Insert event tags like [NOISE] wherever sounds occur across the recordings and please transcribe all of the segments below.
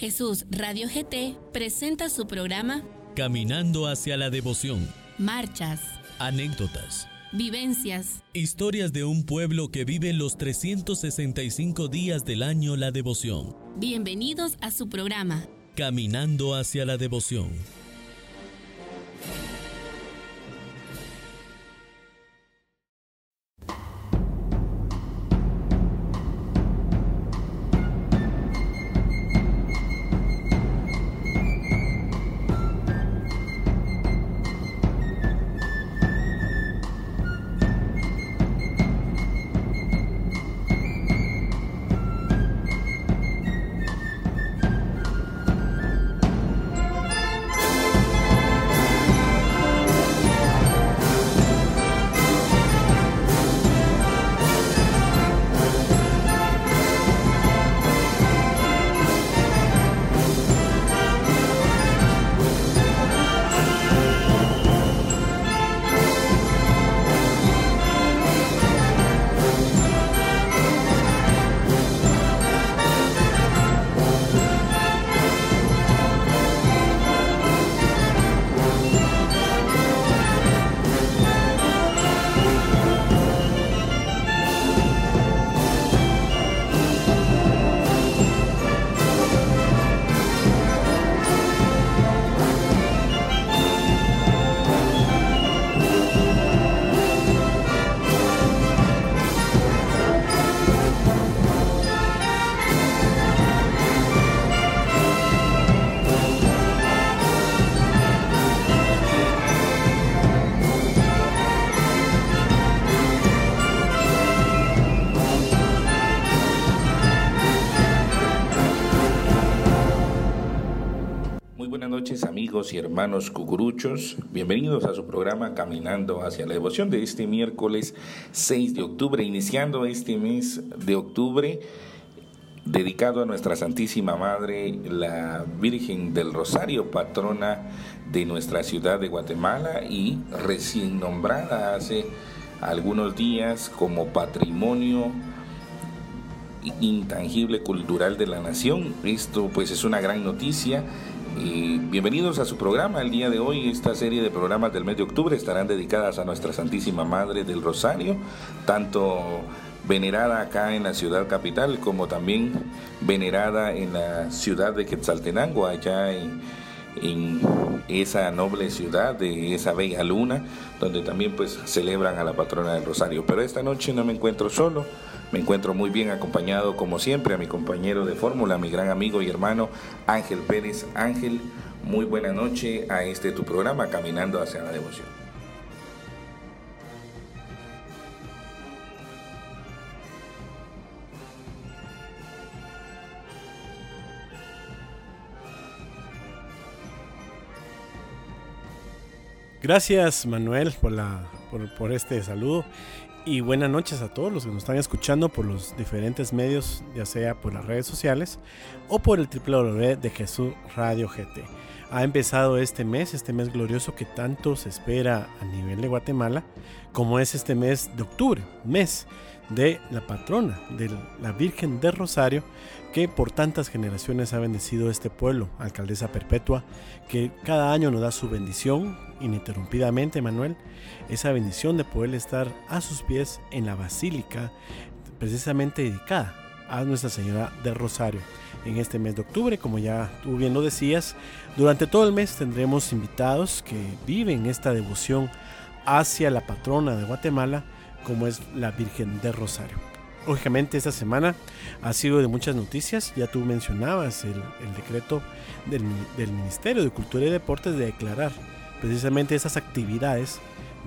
Jesús Radio GT presenta su programa Caminando hacia la devoción. Marchas, Anécdotas. vivencias, Historias de un pueblo que vive los 365 días del año la devoción. bienvenidos a su programa. Caminando hacia la devoción. Amigos y hermanos cucuruchos, bienvenidos a su programa Caminando hacia la devoción de este miércoles 6 de octubre, iniciando este mes de octubre dedicado a nuestra Santísima Madre, la Virgen del Rosario, patrona de nuestra ciudad de Guatemala y recién nombrada hace algunos días como patrimonio intangible cultural de la nación. Esto pues es una gran noticia. Y bienvenidos a su programa. El día de hoy esta serie de programas del mes de octubre estarán dedicadas a nuestra Santísima Madre del Rosario, tanto venerada acá en la ciudad capital como también venerada en la ciudad de Quetzaltenango, allá en, en esa noble ciudad de esa bella luna, donde también pues celebran a la patrona del Rosario. Pero esta noche no me encuentro solo, me encuentro muy bien acompañado como siempre a mi compañero de fórmula, mi gran amigo y hermano Ángel Pérez. Ángel, muy buena noche a este tu programa, Caminando hacia la Devoción. Gracias Manuel por, la, por, este saludo y buenas noches a todos los que nos están escuchando por los diferentes medios, ya sea por las redes sociales o por el www de Jesús Radio GT. Ha empezado este mes, este mes glorioso que tanto se espera a nivel de Guatemala, como es este mes de octubre, mes de la patrona, de la Virgen de Rosario, que por tantas generaciones ha bendecido este pueblo, alcaldesa perpetua, que cada año nos da su bendición ininterrumpidamente, Manuel, esa bendición de poder estar a sus pies en la basílica, precisamente dedicada a Nuestra Señora de Rosario. En este mes de octubre, como ya tú bien lo decías, durante todo el mes tendremos invitados que viven esta devoción hacia la patrona de Guatemala, como es la Virgen de Rosario. Lógicamente esta semana ha sido de muchas noticias, ya tú mencionabas el, decreto del, Ministerio de Cultura y Deportes de declarar precisamente esas actividades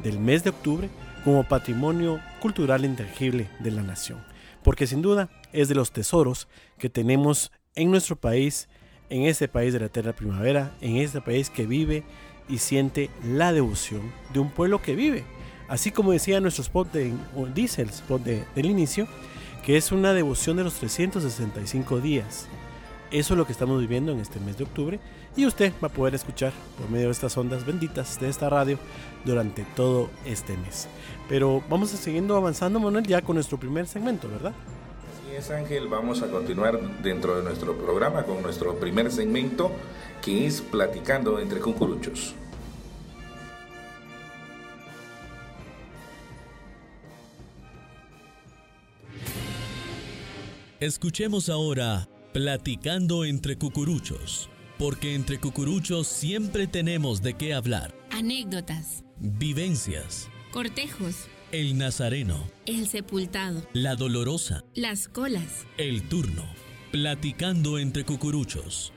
del mes de octubre como patrimonio cultural intangible de la nación, porque sin duda es de los tesoros que tenemos en nuestro país, en este país de la eterna primavera, en este país que vive y siente la devoción de un pueblo que vive Así como decía nuestro spot, de, o dice el spot de, del inicio, que es una devoción de los 365 días. Eso es lo que estamos viviendo en este mes de octubre y usted va a poder escuchar por medio de estas ondas benditas de esta radio durante todo este mes. Pero vamos a siguiendo avanzando, Manuel, ya con nuestro primer segmento, ¿verdad? Así es Ángel, vamos a continuar dentro de nuestro programa con nuestro primer segmento que es Platicando entre Cucuruchos. Escuchemos ahora Platicando entre Cucuruchos, porque entre cucuruchos siempre tenemos de qué hablar. Anécdotas, Vivencias, cortejos, el nazareno, el sepultado, la dolorosa, las colas. el turno. Platicando entre cucuruchos.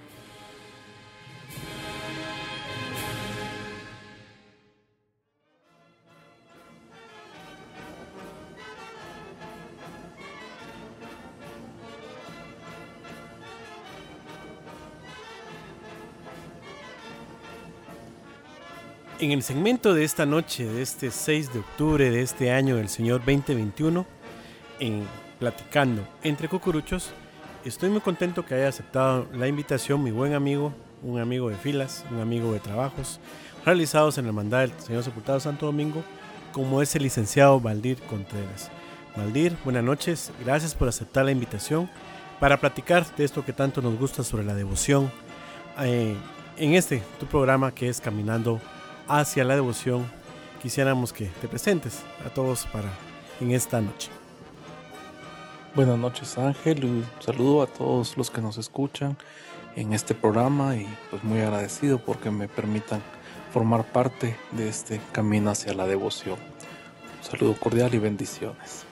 En el segmento de esta noche, de este 6 de octubre de este año del Señor 2021, en Platicando entre Cucuruchos, estoy muy contento que haya aceptado la invitación mi buen amigo, un amigo de filas, un amigo de trabajos realizados en la hermandad del Señor Sepultado Santo Domingo, como es el licenciado Valdir Contreras. Valdir, buenas noches, gracias por aceptar la invitación para platicar de esto que tanto nos gusta sobre la devoción eh, en este tu programa que es Caminando hacia la devoción, quisiéramos que te presentes a todos para en esta noche. Buenas noches Ángel, un saludo a todos los que nos escuchan en este programa y pues muy agradecido porque me permitan formar parte de este camino hacia la devoción. Un saludo cordial y bendiciones.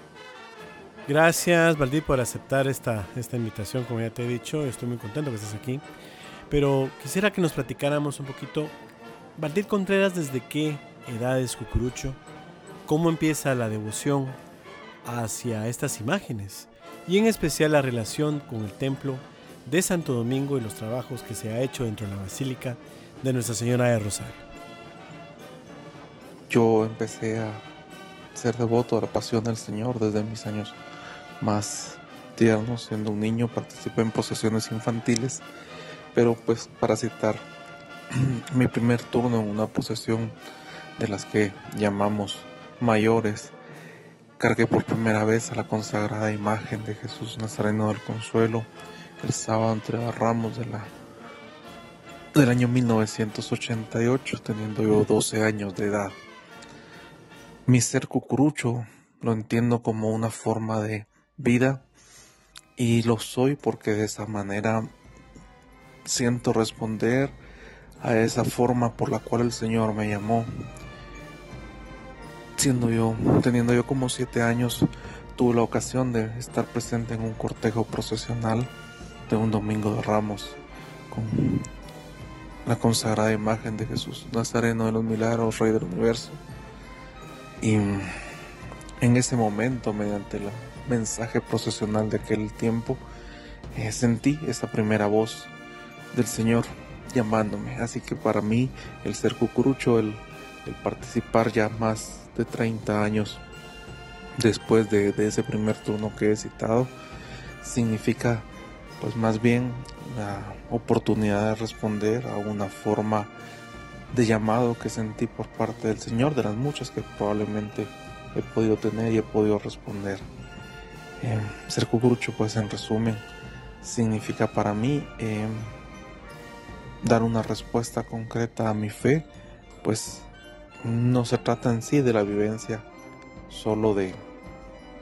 Gracias Valdir por aceptar esta, esta invitación, como ya te he dicho, estoy muy contento que estés aquí, pero quisiera que nos platicáramos un poquito Valdir Contreras, ¿desde qué edad es cucurucho? ¿Cómo empieza la devoción hacia estas imágenes? Y en especial la relación con el templo de Santo Domingo y los trabajos que se ha hecho dentro de la Basílica de Nuestra Señora de Rosario. Yo empecé a ser devoto a la pasión del Señor desde mis años más tiernos, siendo un niño, participé en procesiones infantiles, pero pues para citar [CLEARS THROAT] mi primer turno en una procesión de las que llamamos mayores, cargué por primera vez a la consagrada imagen de Jesús Nazareno del Consuelo el sábado entre ramos de la del año 1988, teniendo yo 12 años de edad. Mi ser cucurucho lo entiendo como una forma de vida y lo soy porque de esa manera siento responder a esa forma por la cual el Señor me llamó. Siendo yo, teniendo yo como siete años, tuve la ocasión de estar presente en un cortejo procesional de un domingo de ramos con la consagrada imagen de Jesús Nazareno de los Milagros, Rey del Universo. Y en ese momento, mediante el mensaje procesional de aquel tiempo, eh, sentí esa primera voz del Señor llamándome. Así que para mí el ser cucurucho, el, participar ya más de 30 años después de, de, ese primer turno que he citado, significa pues más bien la oportunidad de responder a una forma de llamado que sentí por parte del Señor, de las muchas que probablemente he podido tener y he podido responder. Eh, ser cucurucho pues en resumen significa para mí eh, dar una respuesta concreta a mi fe, pues no se trata en sí de la vivencia solo de,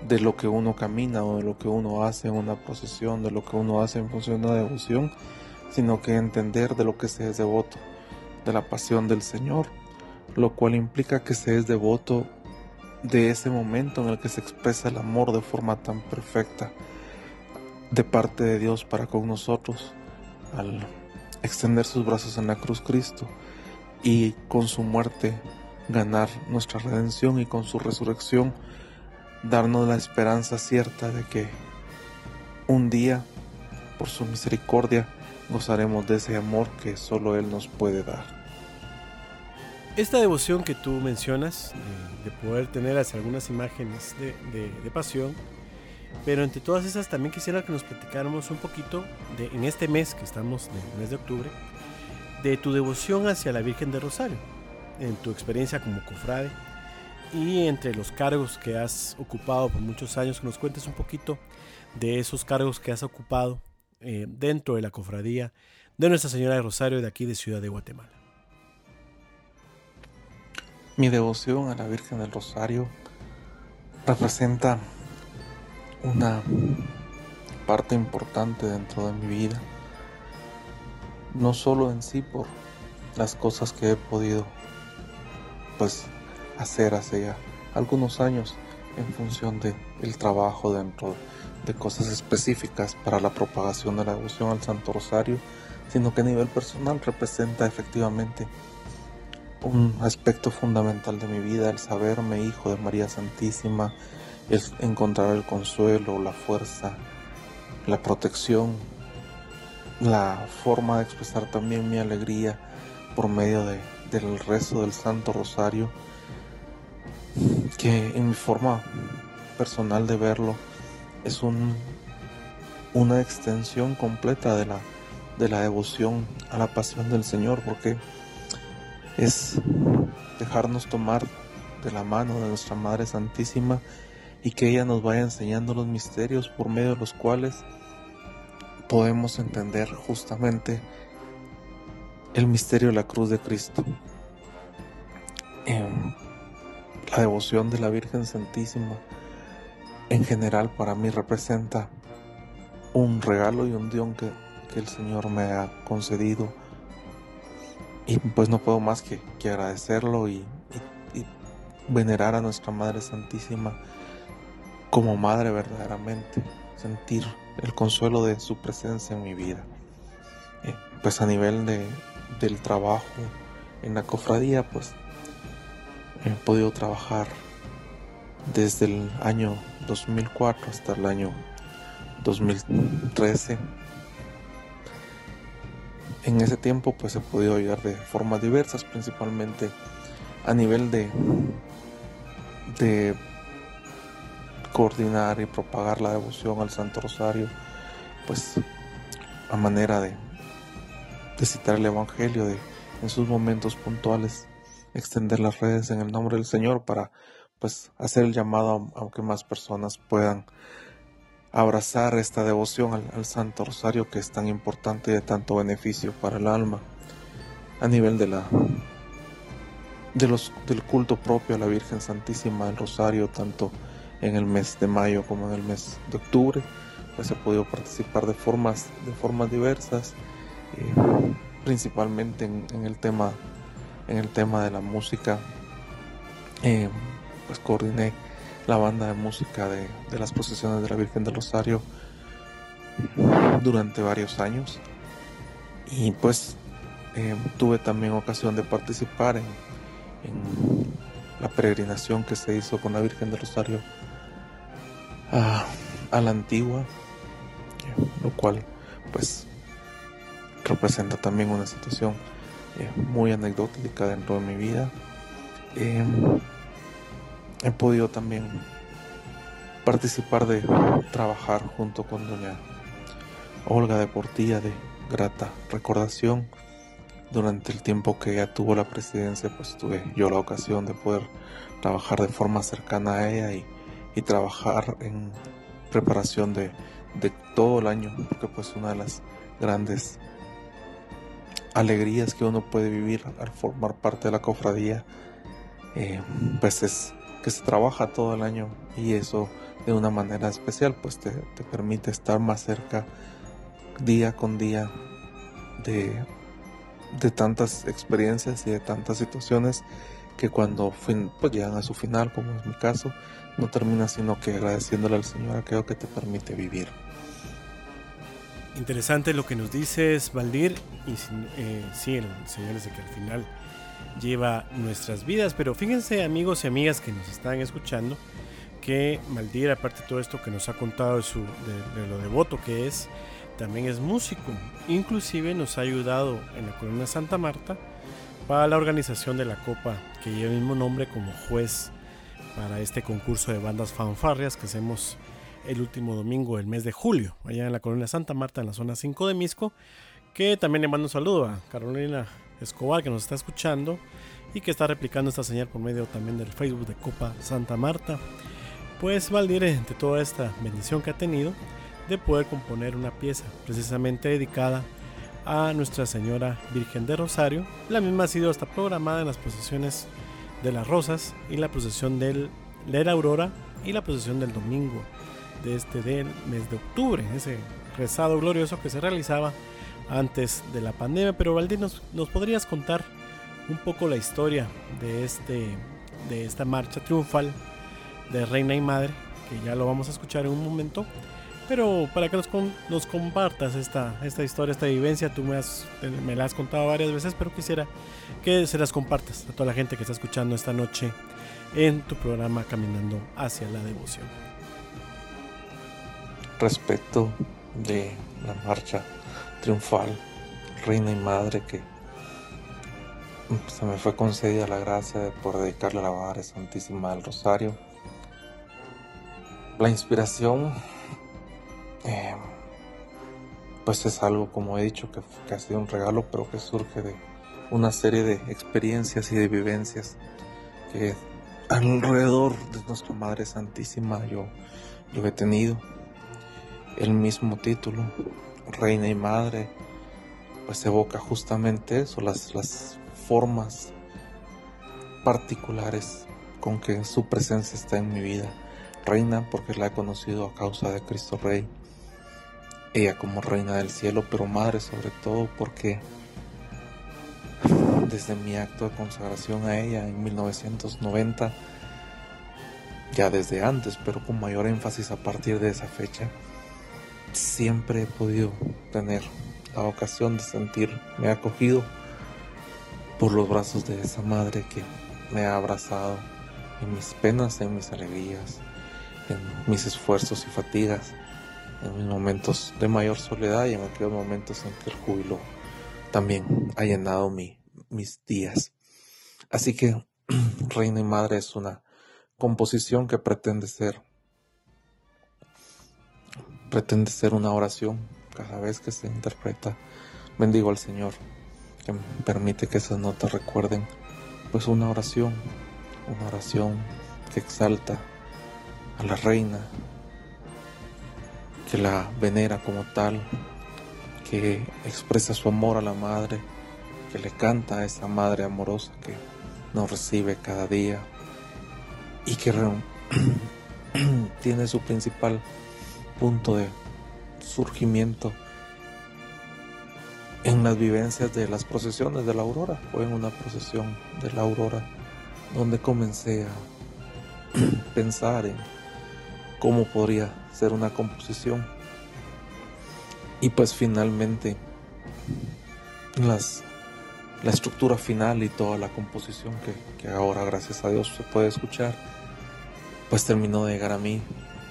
de lo que uno camina o de lo que uno hace en una procesión, de lo que uno hace en función de la devoción, sino que entender de lo que se es devoto, de la pasión del Señor, lo cual implica que se es devoto de ese momento en el que se expresa el amor de forma tan perfecta de parte de Dios para con nosotros, al extender sus brazos en la cruz Cristo y con su muerte ganar nuestra redención y con su resurrección darnos la esperanza cierta de que un día, por su misericordia, gozaremos de ese amor que solo Él nos puede dar. Esta devoción que tú mencionas, de, poder tener hacia algunas imágenes de, de pasión, pero entre todas esas también quisiera que nos platicáramos un poquito de, en este mes que estamos, en el mes de octubre, de tu devoción hacia la Virgen de Rosario, en tu experiencia como cofrade y entre los cargos que has ocupado por muchos años, que nos cuentes un poquito de esos cargos que has ocupado eh, dentro de la cofradía de Nuestra Señora de Rosario de aquí de Ciudad de Guatemala. Mi devoción a la Virgen del Rosario representa una parte importante dentro de mi vida, no solo en sí por las cosas que he podido pues hacer hace ya algunos años en función de el trabajo dentro de cosas específicas para la propagación de la devoción al Santo Rosario, sino que a nivel personal representa efectivamente un aspecto fundamental de mi vida, el saberme hijo de María Santísima, el encontrar el consuelo, la fuerza, la protección, la forma de expresar también mi alegría por medio de, del rezo del Santo Rosario, que en mi forma personal de verlo es un, una extensión completa de la devoción a la pasión del Señor, porque es dejarnos tomar de la mano de nuestra Madre Santísima y que ella nos vaya enseñando los misterios por medio de los cuales podemos entender justamente el misterio de la cruz de Cristo. Em, la devoción de la Virgen Santísima en general para mí representa un regalo y un don que, que el Señor me ha concedido y pues no puedo más que, que agradecerlo y, y, venerar a nuestra Madre Santísima como madre verdaderamente, sentir el consuelo de su presencia en mi vida. Eh, pues a nivel de, del trabajo en la cofradía, pues he podido trabajar desde el año 2004 hasta el año 2013 en ese tiempo pues he podido ayudar de formas diversas, principalmente a nivel de, de coordinar y propagar la devoción al Santo Rosario, pues a manera de, citar el Evangelio, de en sus momentos puntuales extender las redes en el nombre del Señor para pues hacer el llamado a, que más personas puedan abrazar esta devoción al, Santo Rosario que es tan importante y de tanto beneficio para el alma a nivel de la de los, del culto propio a la Virgen Santísima del Rosario tanto en el mes de mayo como en el mes de octubre pues he podido participar de formas de formas diversas eh, principalmente en, el tema en el tema de la música eh, pues coordiné la banda de música de, las procesiones de la Virgen del Rosario durante varios años. Y pues eh, tuve también ocasión de participar en, la peregrinación que se hizo con la Virgen del Rosario a, la antigua, lo cual pues representa también una situación eh, muy anecdótica dentro de mi vida. Eh, he podido también participar de trabajar junto con doña Olga de Portilla de grata recordación durante el tiempo que ella tuvo la presidencia pues tuve yo la ocasión de poder trabajar de forma cercana a ella y, trabajar en preparación de, de todo el año porque pues una de las grandes alegrías que uno puede vivir al formar parte de la cofradía eh, pues es que se trabaja todo el año y eso de una manera especial pues te, permite estar más cerca día con día de, de tantas experiencias y de tantas situaciones que cuando pues llegan a su final como es mi caso no termina sino que agradeciéndole al Señor aquello que te permite vivir. Interesante lo que nos dices, Valdir, y eh, sí, el Señor dice que al final lleva nuestras vidas. Pero fíjense amigos y amigas que nos están escuchando, que Maldir, aparte de todo esto que nos ha contado de, su, de, lo devoto que es, también es músico. Inclusive nos ha ayudado en la Colonia Santa Marta para la organización de la Copa que lleva el mismo nombre como juez para este concurso de bandas fanfarrias que hacemos el último domingo del mes de julio, allá en la Colonia Santa Marta, en la zona 5 de Misco, que también le mando un saludo a Carolina Escobar que nos está escuchando y que está replicando esta señal por medio también del Facebook de Copa Santa Marta. Pues Valdir, entre toda esta bendición que ha tenido, de poder componer una pieza precisamente dedicada a Nuestra Señora Virgen de Rosario. La misma ha sido hasta programada en las procesiones de las Rosas y la procesión del, de la Aurora y la procesión del domingo de este del mes de octubre, ese rezado glorioso que se realizaba antes de la pandemia. Pero Valdir, ¿nos, nos podrías contar un poco la historia de, este, de esta marcha triunfal de Reina y Madre, que ya lo vamos a escuchar en un momento? Pero para que nos, compartas esta, esta historia, esta vivencia, tú me, has, me la has contado varias veces, pero quisiera que se las compartas a toda la gente que está escuchando esta noche en tu programa Caminando hacia la Devoción. Respecto de la marcha triunfal, Reina y Madre, que se me fue concedida la gracia de poder dedicarle a la Madre Santísima del Rosario. La inspiración eh, pues es algo, como he dicho, que, ha sido un regalo, pero que surge de una serie de experiencias y de vivencias que alrededor de nuestra Madre Santísima yo, he tenido. El mismo título, Reina y Madre, pues evoca justamente eso, las formas particulares con que su presencia está en mi vida. Reina porque la he conocido a causa de Cristo Rey ella como reina del cielo, pero madre sobre todo porque desde mi acto de consagración a ella en 1990, ya desde antes, pero con mayor énfasis a partir de esa fecha, siempre he podido tener la ocasión de sentirme acogido por los brazos de esa madre que me ha abrazado en mis penas, en mis alegrías, en mis esfuerzos y fatigas en mis momentos de mayor soledad y en aquellos momentos en que el júbilo también ha llenado mi, mis días. Así que [CLEARS THROAT] Reina y Madre es una composición que pretende ser pretende ser una oración cada vez que se interpreta. Bendigo al Señor que permite que esas notas recuerden pues una oración, una oración que exalta a la reina, que la venera como tal, que expresa su amor a la madre, que le canta a esa madre amorosa que nos recibe cada día y que [CLEARS THROAT] tiene su principal punto de surgimiento en las vivencias de las procesiones de la aurora. Fue en una procesión de la aurora donde comencé a [CLEARS THROAT] pensar en cómo podría ser una composición. Y pues finalmente las, la estructura final y toda la composición que, ahora gracias a Dios se puede escuchar, pues terminó de llegar a mí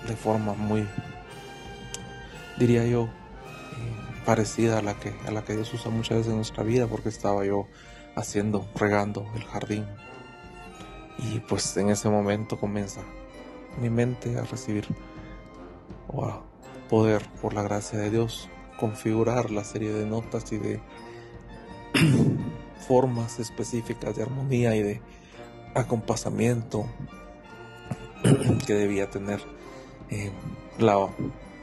de forma muy, diría yo, eh, parecida a la, que, a la que Dios usa muchas veces en nuestra vida, porque estaba yo haciendo, regando el jardín. Y pues en ese momento comienza mi mente a recibir o a poder, por la gracia de Dios, configurar la serie de notas y de [CLEARS THROAT] formas específicas de armonía y de acompasamiento [CLEARS THROAT] que debía tener eh, la,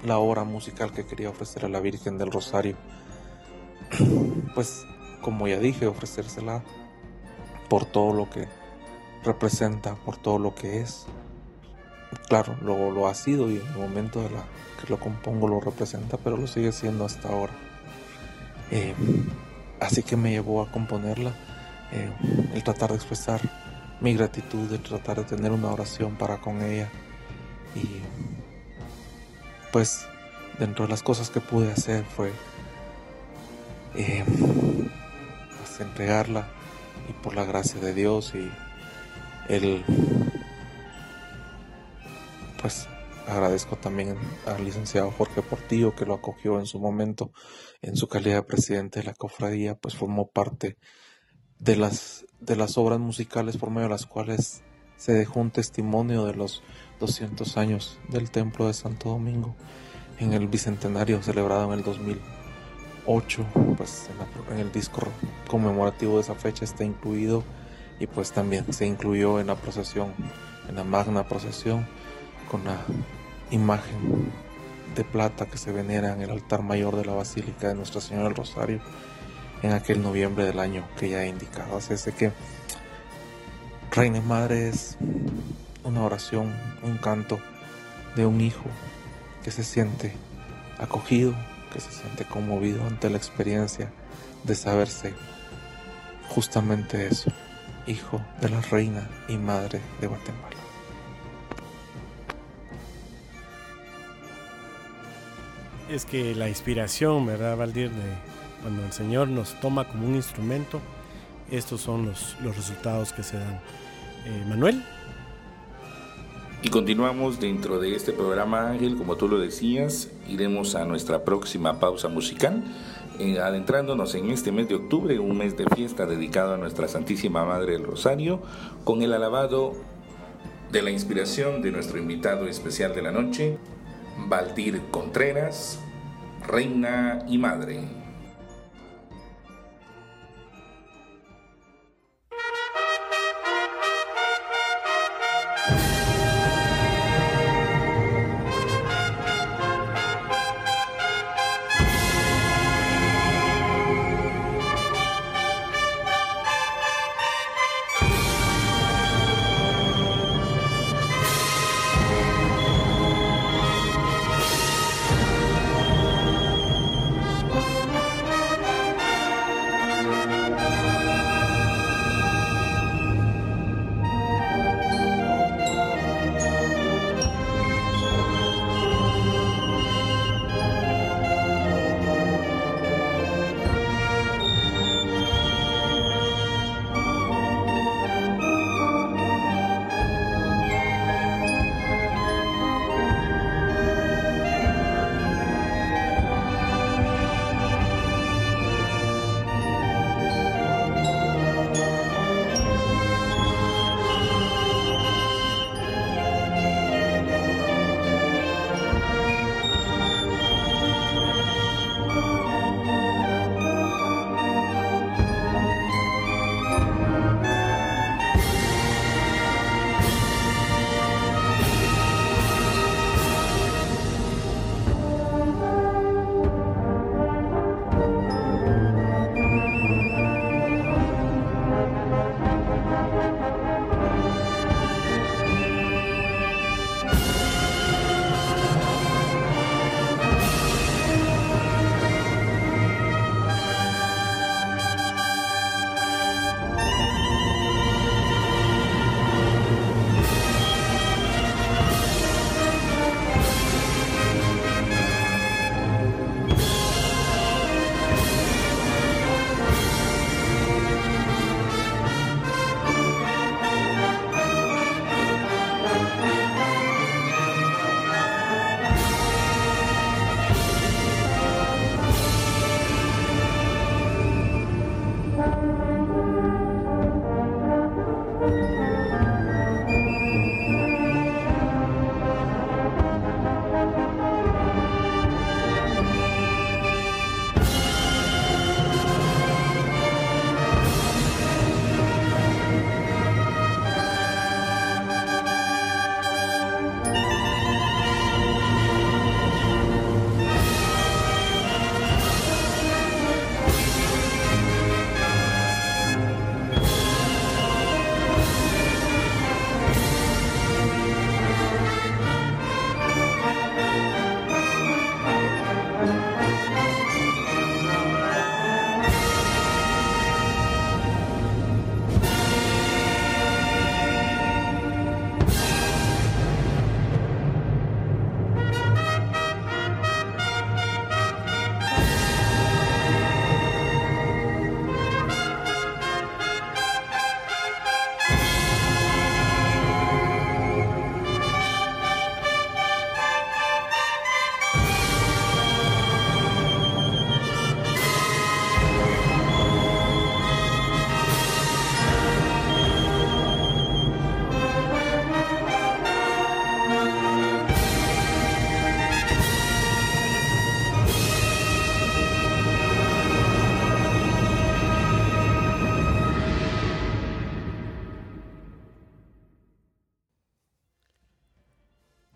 la obra musical que quería ofrecer a la Virgen del Rosario. [CLEARS THROAT] Pues, como ya dije, ofrecérsela por todo lo que representa, por todo lo que es, claro, lo, lo ha sido y en el momento de la que lo compongo lo representa, pero lo sigue siendo hasta ahora. Eh, así que me llevó a componerla, eh, el tratar de expresar mi gratitud, el tratar de tener una oración para con ella y pues dentro de las cosas que pude hacer fue eh, pues, entregarla y por la gracia de Dios y el pues agradezco también al licenciado Jorge Portillo que lo acogió en su momento en su calidad de presidente de la cofradía, pues formó parte de las, de las obras musicales por medio de las cuales se dejó un testimonio de los 200 años del Templo de Santo Domingo en el Bicentenario celebrado en el 2008, pues en, en el disco conmemorativo de esa fecha está incluido y pues también se incluyó en la procesión, en la magna procesión con la imagen de plata que se venera en el altar mayor de la Basílica de Nuestra Señora del Rosario en aquel noviembre del año que ya he indicado. Así es que Reina Madre es una oración, un canto de un hijo que se siente acogido, que se siente conmovido ante la experiencia de saberse justamente eso, hijo de la reina y madre de Guatemala. Es que la inspiración, ¿verdad, Valdir? De cuando el Señor nos toma como un instrumento, estos son los, los resultados que se dan. Eh, Manuel. Y continuamos dentro de este programa, Ángel, como tú lo decías, iremos a nuestra próxima pausa musical, eh, adentrándonos en este mes de octubre, un mes de fiesta dedicado a nuestra Santísima Madre del Rosario, con el alabado de la inspiración de nuestro invitado especial de la noche, Valdir Contreras, Reina y Madre.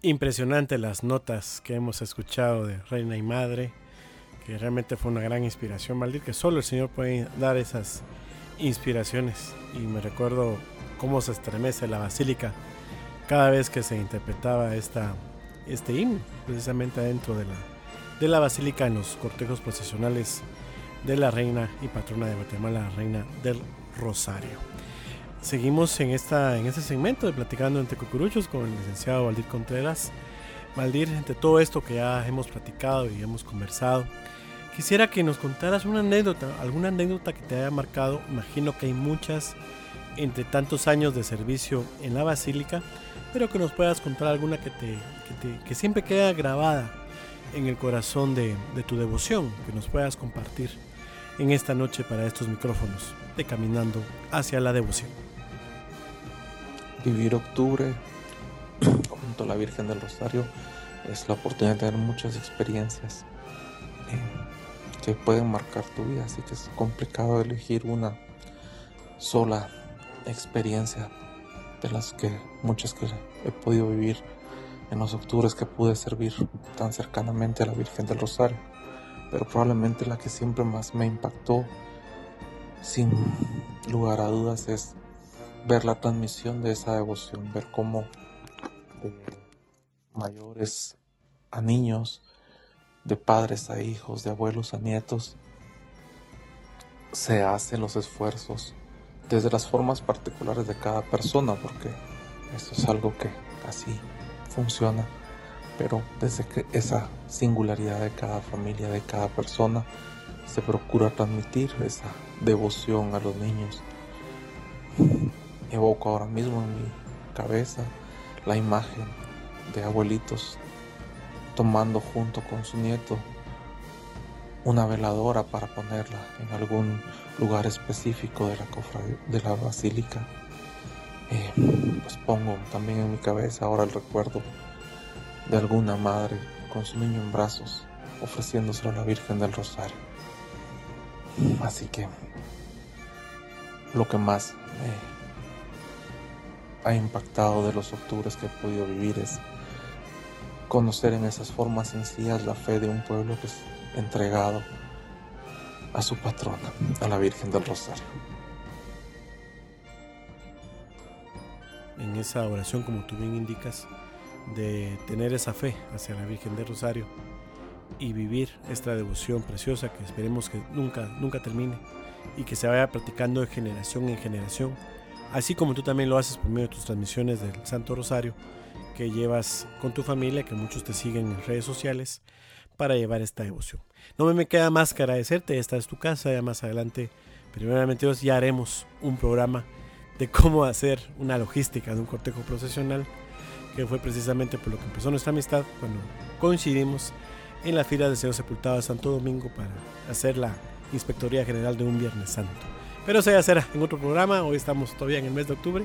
Impresionante las notas que hemos escuchado de Reina y Madre, que realmente fue una gran inspiración, Valdir, que solo el Señor puede dar esas inspiraciones. Y me recuerdo cómo se estremece la basílica cada vez que se interpretaba esta, este himno, precisamente dentro de la, de la basílica en los cortejos procesionales de la reina y patrona de Guatemala, la reina del Rosario. Seguimos en, esta, en este segmento de Platicando entre Cucuruchos con el licenciado Valdir Contreras. Valdir, entre todo esto que ya hemos platicado y hemos conversado, quisiera que nos contaras una anécdota, alguna anécdota que te haya marcado. Imagino que hay muchas entre tantos años de servicio en la Basílica, pero que nos puedas contar alguna que, te, que, siempre queda grabada en el corazón de, de tu devoción, que nos puedas compartir en esta noche para estos micrófonos de Caminando hacia la Devoción vivir octubre [CLEARS THROAT] junto a la Virgen del Rosario es la oportunidad de tener muchas experiencias eh, que pueden marcar tu vida, así que es complicado elegir una sola experiencia de las que muchas que he podido vivir en los octubres que pude servir tan cercanamente a la Virgen del Rosario, pero probablemente la que siempre más me impactó sin lugar a dudas es ver la transmisión de esa devoción, ver cómo de mayores a niños, de padres a hijos, de abuelos a nietos, se hacen los esfuerzos desde las formas particulares de cada persona, porque esto es algo que así funciona, pero desde que esa singularidad de cada familia, de cada persona, se procura transmitir esa devoción a los niños evoco ahora mismo en mi cabeza la imagen de abuelitos tomando junto con su nieto una veladora para ponerla en algún lugar específico de la, de la basílica. Eh, pues pongo también en mi cabeza ahora el recuerdo de alguna madre con su niño en brazos ofreciéndoselo a la Virgen del Rosario. Así que lo que más me ha impactado de los octubres que he podido vivir es conocer en esas formas sencillas la fe de un pueblo que es entregado a su patrona, a la Virgen del Rosario. En esa oración, como tú bien indicas, de tener esa fe hacia la Virgen del Rosario y vivir esta devoción preciosa que esperemos que nunca, nunca termine y que se vaya practicando de generación en generación así como tú también lo haces por medio de tus transmisiones del Santo Rosario que llevas con tu familia, que muchos te siguen en redes sociales para llevar esta devoción. No me queda más que agradecerte, esta es tu casa, ya más adelante, primeramente Dios, ya haremos un programa de cómo hacer una logística de un cortejo procesional, que fue precisamente por lo que empezó nuestra amistad cuando coincidimos en la fila de Señor Sepultado de Santo Domingo para hacer la Inspectoría General de un Viernes Santo. Pero eso ya será en otro programa. Hoy estamos todavía en el mes de octubre.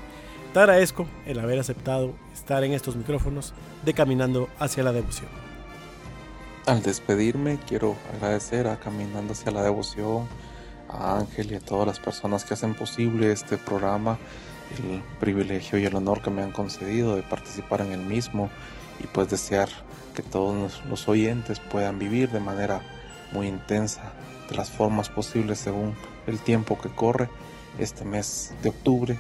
Te agradezco el haber aceptado estar en estos micrófonos de Caminando hacia la Devoción. Al despedirme, quiero agradecer a Caminando hacia la Devoción, a Ángel y a todas las personas que hacen posible este programa, el privilegio y el honor que me han concedido de participar en el mismo y pues desear que todos los oyentes puedan vivir de manera muy intensa, de las formas posibles según el tiempo que corre este mes de octubre,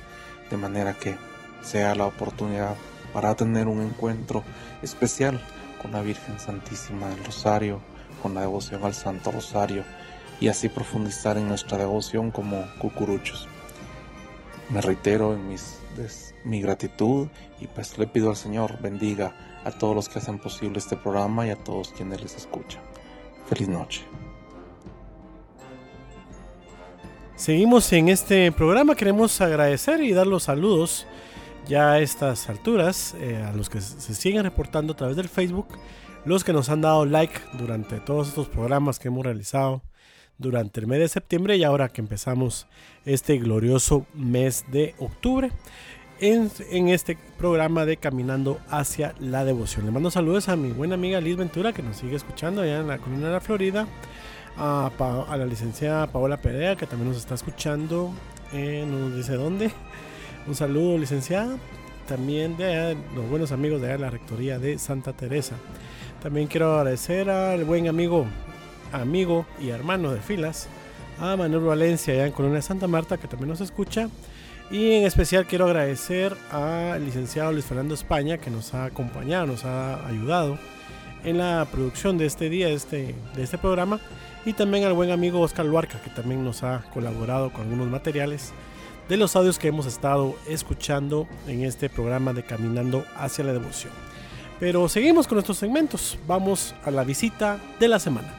de manera que sea la oportunidad para tener un encuentro especial con la Virgen Santísima del Rosario, con la devoción al Santo Rosario y así profundizar en nuestra devoción como cucuruchos. Me reitero en mis, mi gratitud y pues le pido al Señor bendiga a todos los que hacen posible este programa y a todos quienes les escuchan. Feliz noche. Seguimos en este programa, queremos agradecer y dar los saludos ya a estas alturas eh, a los que se siguen reportando a través del Facebook, los que nos han dado like durante todos estos programas que hemos realizado durante el mes de septiembre y ahora que empezamos este glorioso mes de octubre en, en este programa de Caminando hacia la Devoción. Le mando saludos a mi buena amiga Liz Ventura que nos sigue escuchando allá en la colina de la Florida a, la licenciada Paola Perea, que también nos está escuchando. Eh, no nos dice dónde. Un saludo, licenciada. también de los buenos amigos de la Rectoría de Santa Teresa. También quiero agradecer al buen amigo, amigo y hermano de filas, a Manuel Valencia allá en Colonia Santa Marta, que también nos escucha. Y en especial quiero agradecer al licenciado Luis Fernando España, que nos ha acompañado, nos ha ayudado en la producción de este día, este, de este programa. Y también al buen amigo Oscar Luarca, que también nos ha colaborado con algunos materiales de los audios que hemos estado escuchando en este programa de Caminando hacia la Devoción. Pero seguimos con nuestros segmentos. Vamos a la visita de la semana.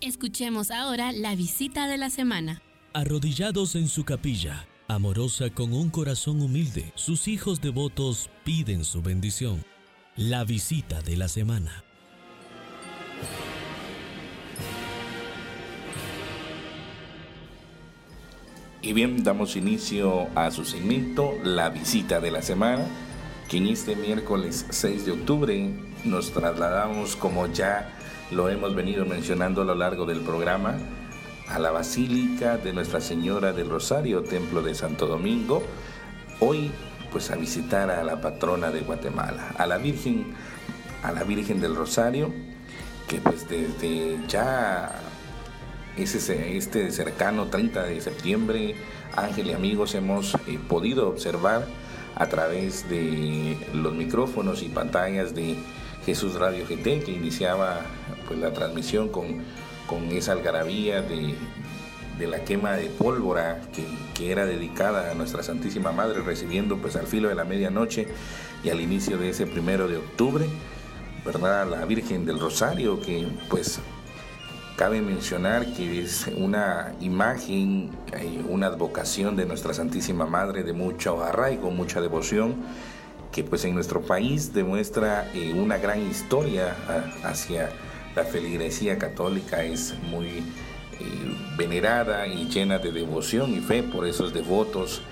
Escuchemos ahora la visita de la semana. Arrodillados en su capilla, amorosa con un corazón humilde, sus hijos devotos piden su bendición. La visita de la semana. Y bien, damos inicio a su segmento, la visita de la semana, que en este miércoles 6 de octubre nos trasladamos, como ya lo hemos venido mencionando a lo largo del programa, a la Basílica de Nuestra Señora del Rosario, Templo de Santo Domingo, hoy pues a visitar a la patrona de Guatemala, a la Virgen, a la Virgen del Rosario, que pues desde ya ese, este cercano 30 de septiembre, Ángel y amigos, hemos eh, podido observar a través de los micrófonos y pantallas de Jesús Radio GT, que iniciaba pues, la transmisión con, con esa algarabía de, de la quema de pólvora que, que, era dedicada a nuestra Santísima Madre, recibiendo pues al filo de la medianoche y al inicio de ese primero de octubre, ¿verdad? La Virgen del Rosario, que pues Cabe mencionar que es una imagen, eh, una advocación de nuestra Santísima Madre de mucho arraigo, mucha devoción, que pues en nuestro país demuestra eh, una gran historia ah, hacia la feligresía católica, es muy venerada y llena de devoción y fe por esos devotos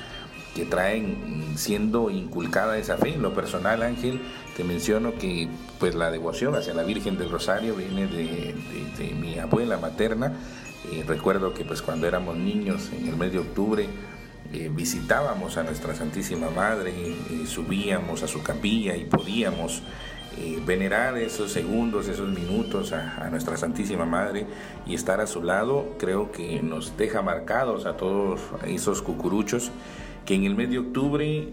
que traen siendo inculcada esa fe. En lo personal, Ángel, te menciono que pues la devoción hacia la Virgen del Rosario viene de, mi abuela materna. Eh, recuerdo que pues cuando éramos niños, en el mes de octubre, eh, visitábamos a nuestra Santísima Madre, eh, subíamos a su capilla y podíamos venerar esos segundos, esos minutos a, nuestra Santísima Madre y estar a su lado, creo que nos deja marcados a todos esos cucuruchos que en el mes de octubre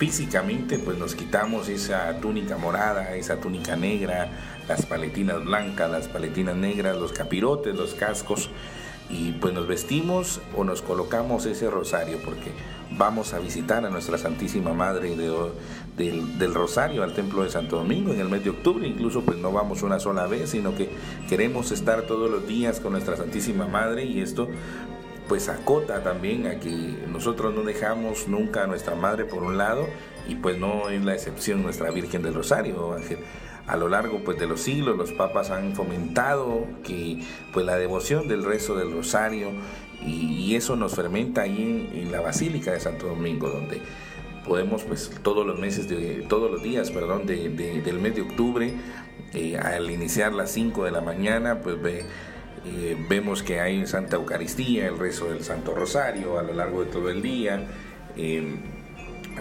físicamente pues nos quitamos esa túnica morada, esa túnica negra, las paletinas blancas, las paletinas negras, los capirotes, los cascos y pues nos vestimos o nos colocamos ese rosario porque vamos a visitar a nuestra Santísima Madre del, Rosario al Templo de Santo Domingo en el mes de octubre, incluso pues no vamos una sola vez, sino que queremos estar todos los días con nuestra Santísima Madre y esto pues acota también a que nosotros no dejamos nunca a nuestra madre por un lado y pues no es la excepción nuestra Virgen del Rosario, A lo largo pues de los siglos los papas han fomentado que pues la devoción del rezo del Rosario y, eso nos fermenta ahí en, la Basílica de Santo Domingo donde podemos pues todos los meses de todos los días perdón del mes de octubre eh, al iniciar las 5 de la mañana pues ve eh, vemos que hay Santa Eucaristía, el rezo del Santo Rosario a lo largo de todo el día. Eh,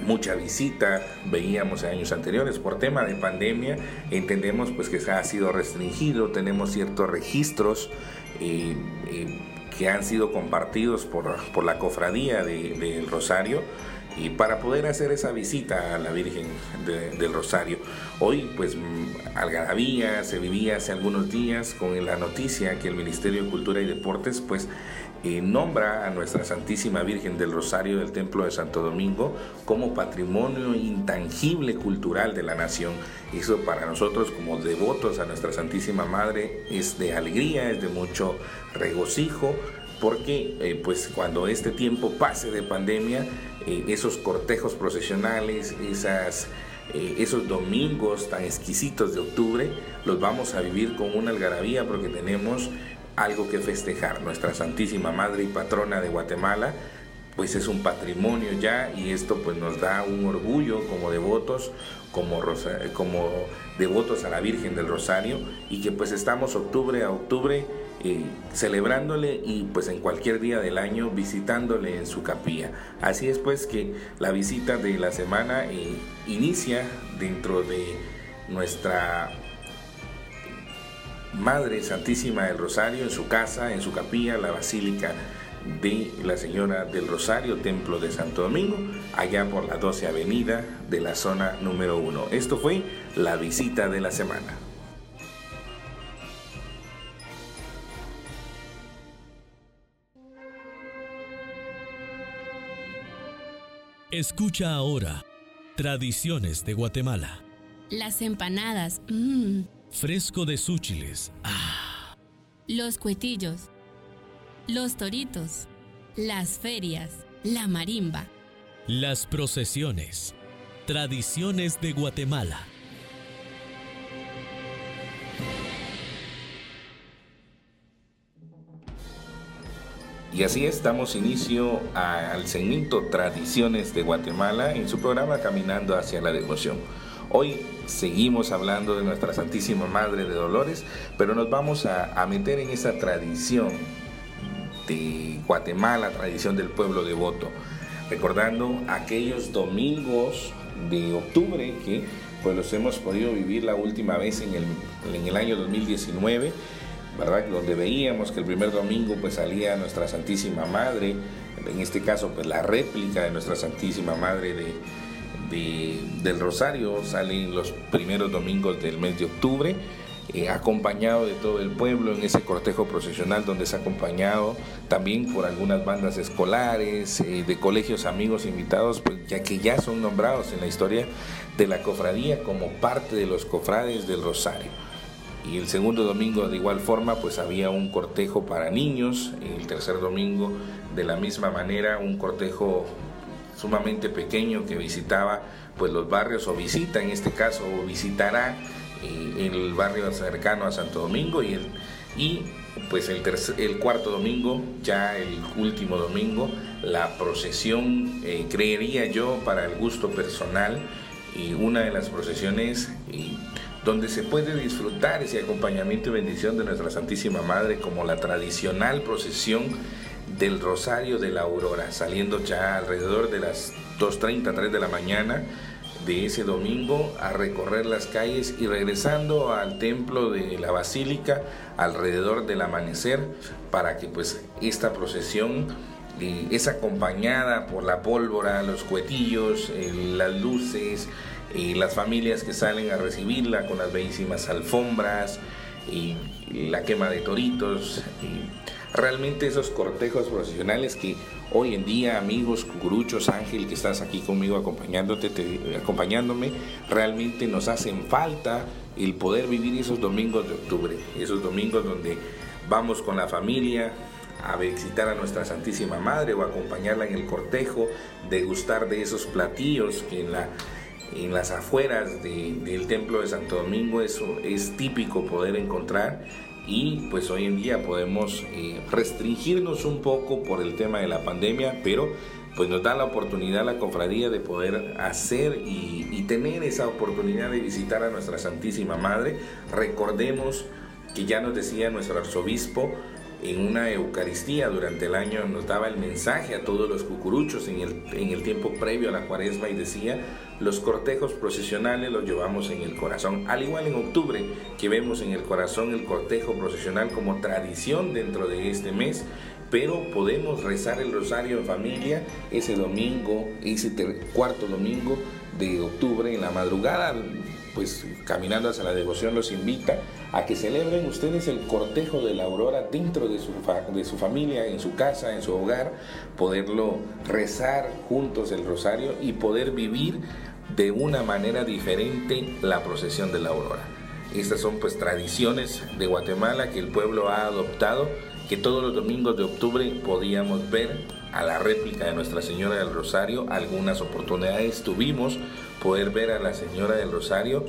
mucha visita, veíamos en años anteriores, por tema de pandemia, entendemos pues que ha sido restringido, tenemos ciertos registros eh, que han sido compartidos por, por la cofradía del Rosario, y para poder hacer esa visita a la Virgen del Rosario. Hoy, pues, mm, Algarabía se vivía hace algunos días con la noticia que el Ministerio de Cultura y Deportes, pues, eh, nombra a nuestra Santísima Virgen del Rosario del Templo de Santo Domingo como patrimonio intangible cultural de la nación. Eso para nosotros como devotos a nuestra Santísima Madre es de alegría, es de mucho regocijo, porque eh, pues cuando este tiempo pase de pandemia, eh, esos cortejos procesionales, esas, eh, esos domingos tan exquisitos de octubre, los vamos a vivir con una algarabía porque tenemos algo que festejar. Nuestra Santísima Madre y Patrona de Guatemala, pues es un patrimonio ya y esto pues nos da un orgullo como devotos, como, como devotos a la Virgen del Rosario y que pues estamos octubre a octubre eh, celebrándole y pues en cualquier día del año visitándole en su capilla. Así es pues que la visita de la semana eh, inicia dentro de nuestra Madre Santísima del Rosario en su casa, en su capilla, la Basílica de la Señora del Rosario, Templo de Santo Domingo, allá por la 12 Avenida de la zona número 1. Esto fue la visita de la semana. Escucha ahora Tradiciones de Guatemala. Las empanadas. Mmm. Fresco de súchiles. Ah. Los cuetillos. Los toritos. Las ferias. La marimba. Las procesiones. Tradiciones de Guatemala. Y así estamos inicio al segmento Tradiciones de Guatemala en su programa Caminando hacia la Devoción. Hoy seguimos hablando de nuestra Santísima Madre de Dolores, pero nos vamos a, meter en esa tradición de Guatemala, tradición del pueblo devoto, recordando aquellos domingos de octubre que pues los hemos podido vivir la última vez en el, en el año 2019 donde veíamos que el primer domingo pues salía nuestra Santísima Madre, en este caso pues la réplica de nuestra Santísima Madre de, del Rosario sale los primeros domingos del mes de octubre, eh, acompañado de todo el pueblo en ese cortejo procesional donde es acompañado también por algunas bandas escolares, eh, de colegios amigos invitados, pues ya que ya son nombrados en la historia de la cofradía como parte de los cofrades del Rosario y el segundo domingo de igual forma pues había un cortejo para niños, el tercer domingo de la misma manera un cortejo sumamente pequeño que visitaba pues los barrios o visita en este caso o visitará eh, el barrio cercano a Santo Domingo. Y el, y pues el, el cuarto domingo, ya el último domingo, la procesión, eh, creería yo, para el gusto personal, y una de las procesiones donde se puede disfrutar ese acompañamiento y bendición de nuestra Santísima Madre como la tradicional procesión del Rosario de la Aurora, saliendo ya alrededor de las 2.30, 3 de la mañana de ese domingo a recorrer las calles y regresando al templo de la Basílica alrededor del amanecer para que pues esta procesión eh, es acompañada por la pólvora, los cuetillos, eh, las luces, y las familias que salen a recibirla con las bellísimas alfombras y la quema de toritos. Y realmente esos cortejos profesionales que hoy en día, amigos, cucuruchos, Ángel, que estás aquí conmigo acompañándote, acompañándome, realmente nos hacen falta el poder vivir esos domingos de octubre, esos domingos donde vamos con la familia, a visitar a nuestra Santísima Madre o acompañarla en el cortejo, degustar de esos platillos que en la en las afueras del templo de Santo Domingo eso es típico poder encontrar y pues hoy en día podemos eh, restringirnos un poco por el tema de la pandemia, pero pues nos da la oportunidad la cofradía de poder hacer y, y tener esa oportunidad de visitar a nuestra Santísima Madre. Recordemos que ya nos decía nuestro arzobispo, en una Eucaristía durante el año nos daba el mensaje a todos los cucuruchos en el, en el tiempo previo a la cuaresma y decía, los cortejos procesionales los llevamos en el corazón, al igual en octubre que vemos en el corazón el cortejo procesional como tradición dentro de este mes, pero podemos rezar el rosario en familia ese domingo, ese cuarto domingo de octubre en la madrugada, pues caminando hacia la devoción los invita a que celebren ustedes el cortejo de la aurora dentro de su, de su familia, en su casa, en su hogar, poderlo rezar juntos el rosario y poder vivir de una manera diferente la procesión de la aurora. Estas son pues tradiciones de Guatemala que el pueblo ha adoptado, que todos los domingos de octubre podíamos ver a la réplica de Nuestra Señora del Rosario. Algunas oportunidades tuvimos poder ver a la Señora del Rosario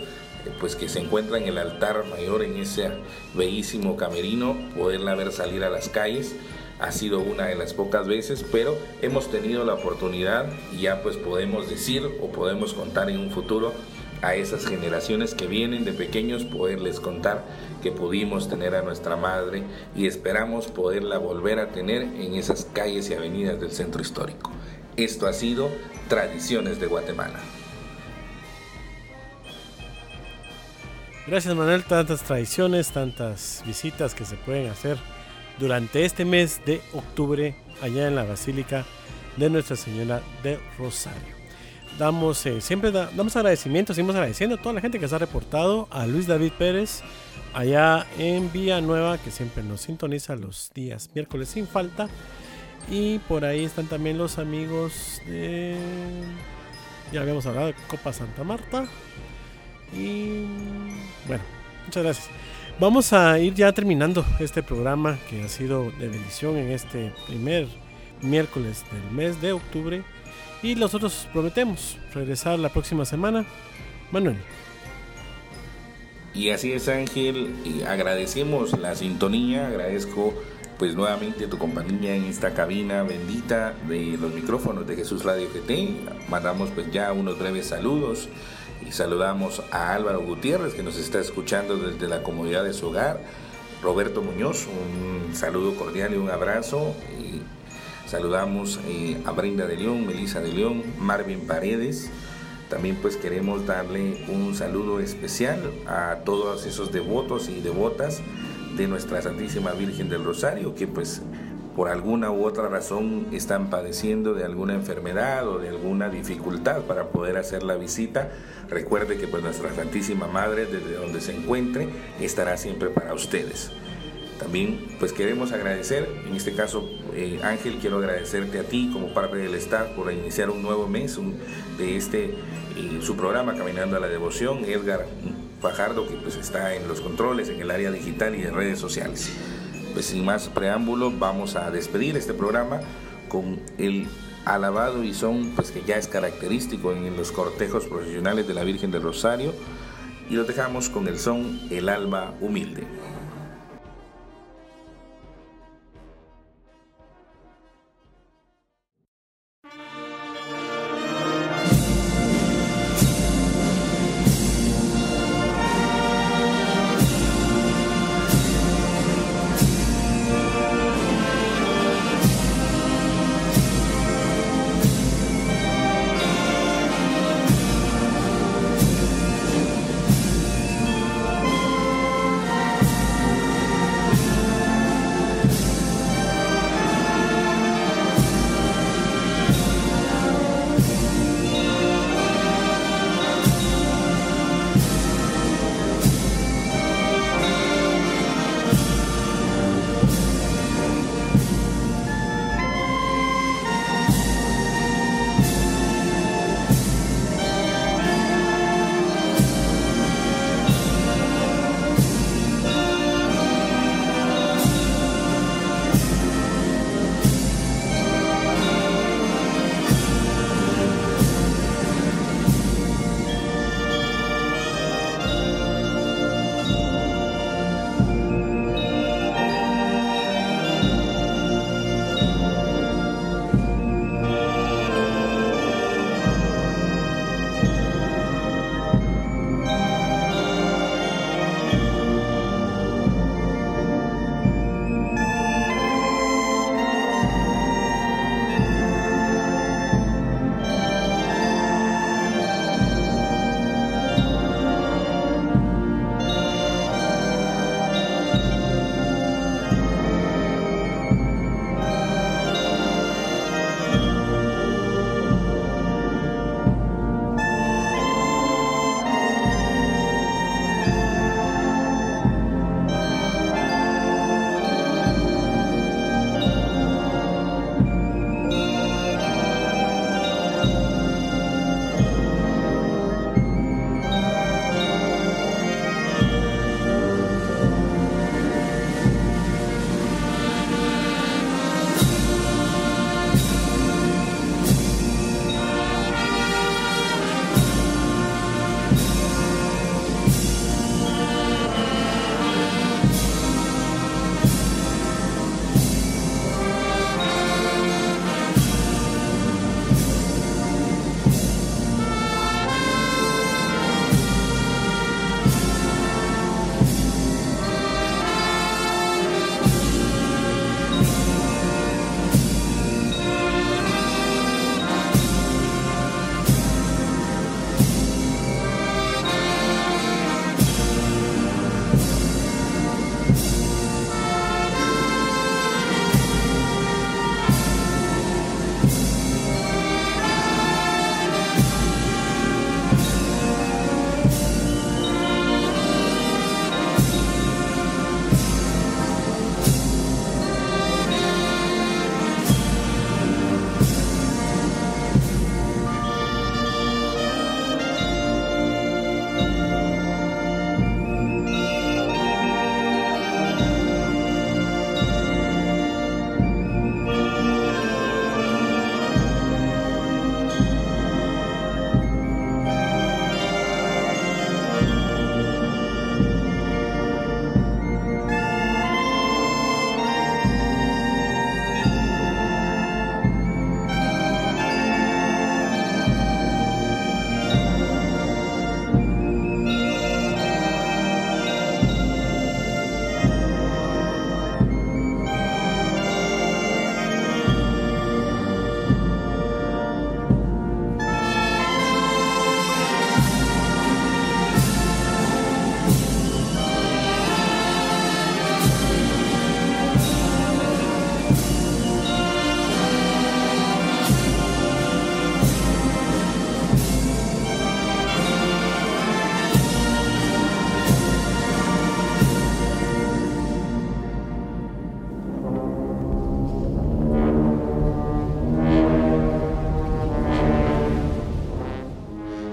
pues que se encuentra en el altar mayor, en ese bellísimo camerino, poderla ver salir a las calles. Ha sido una de las pocas veces, pero hemos tenido la oportunidad y ya pues podemos decir o podemos contar en un futuro a esas generaciones que vienen de pequeños poderles contar que pudimos tener a nuestra madre y esperamos poderla volver a tener en esas calles y avenidas del centro histórico. Esto ha sido Tradiciones de Guatemala. Gracias Manuel, tantas tradiciones, tantas visitas que se pueden hacer durante este mes de octubre allá en la Basílica de Nuestra Señora de Rosario damos eh, siempre damos agradecimientos, seguimos agradeciendo a toda la gente que se ha reportado, a Luis David Pérez, allá en Vía Nueva, que siempre nos sintoniza los días miércoles sin falta. Y por ahí están también los amigos de. Ya habíamos hablado de Copa Santa Marta. Y bueno, muchas gracias. Vamos a ir ya terminando este programa que ha sido de bendición en este primer miércoles del mes de octubre. Y nosotros prometemos regresar la próxima semana. Manuel. Y así es Ángel, agradecemos la sintonía, agradezco pues nuevamente tu compañía en esta cabina bendita de los micrófonos de Jesús Radio GT. Mandamos pues ya unos breves saludos y saludamos a Álvaro Gutiérrez que nos está escuchando desde la comodidad de su hogar. Roberto Muñoz, un saludo cordial y un abrazo. Y Saludamos eh, a Brenda de León, Melissa de León, Marvin Paredes. También pues queremos darle un saludo especial a todos esos devotos y devotas de nuestra Santísima Virgen del Rosario que pues por alguna u otra razón están padeciendo de alguna enfermedad o de alguna dificultad para poder hacer la visita. Recuerde que pues nuestra Santísima Madre desde donde se encuentre estará siempre para ustedes. También pues queremos agradecer, en este caso eh, Ángel, quiero agradecerte a ti como parte del staff por iniciar un nuevo mes de este, eh, su programa Caminando a la Devoción, Edgar Fajardo que pues está en los controles, en el área digital y en redes sociales. Pues sin más preámbulo, vamos a despedir este programa con el alabado y son pues que ya es característico en los cortejos profesionales de la Virgen del Rosario y lo dejamos con el son El alma humilde.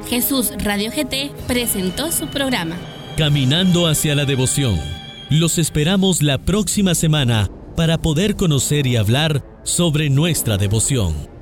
Jesús Radio GT presentó su programa. Caminando hacia la devoción. Los esperamos la próxima semana para poder conocer y hablar sobre nuestra devoción.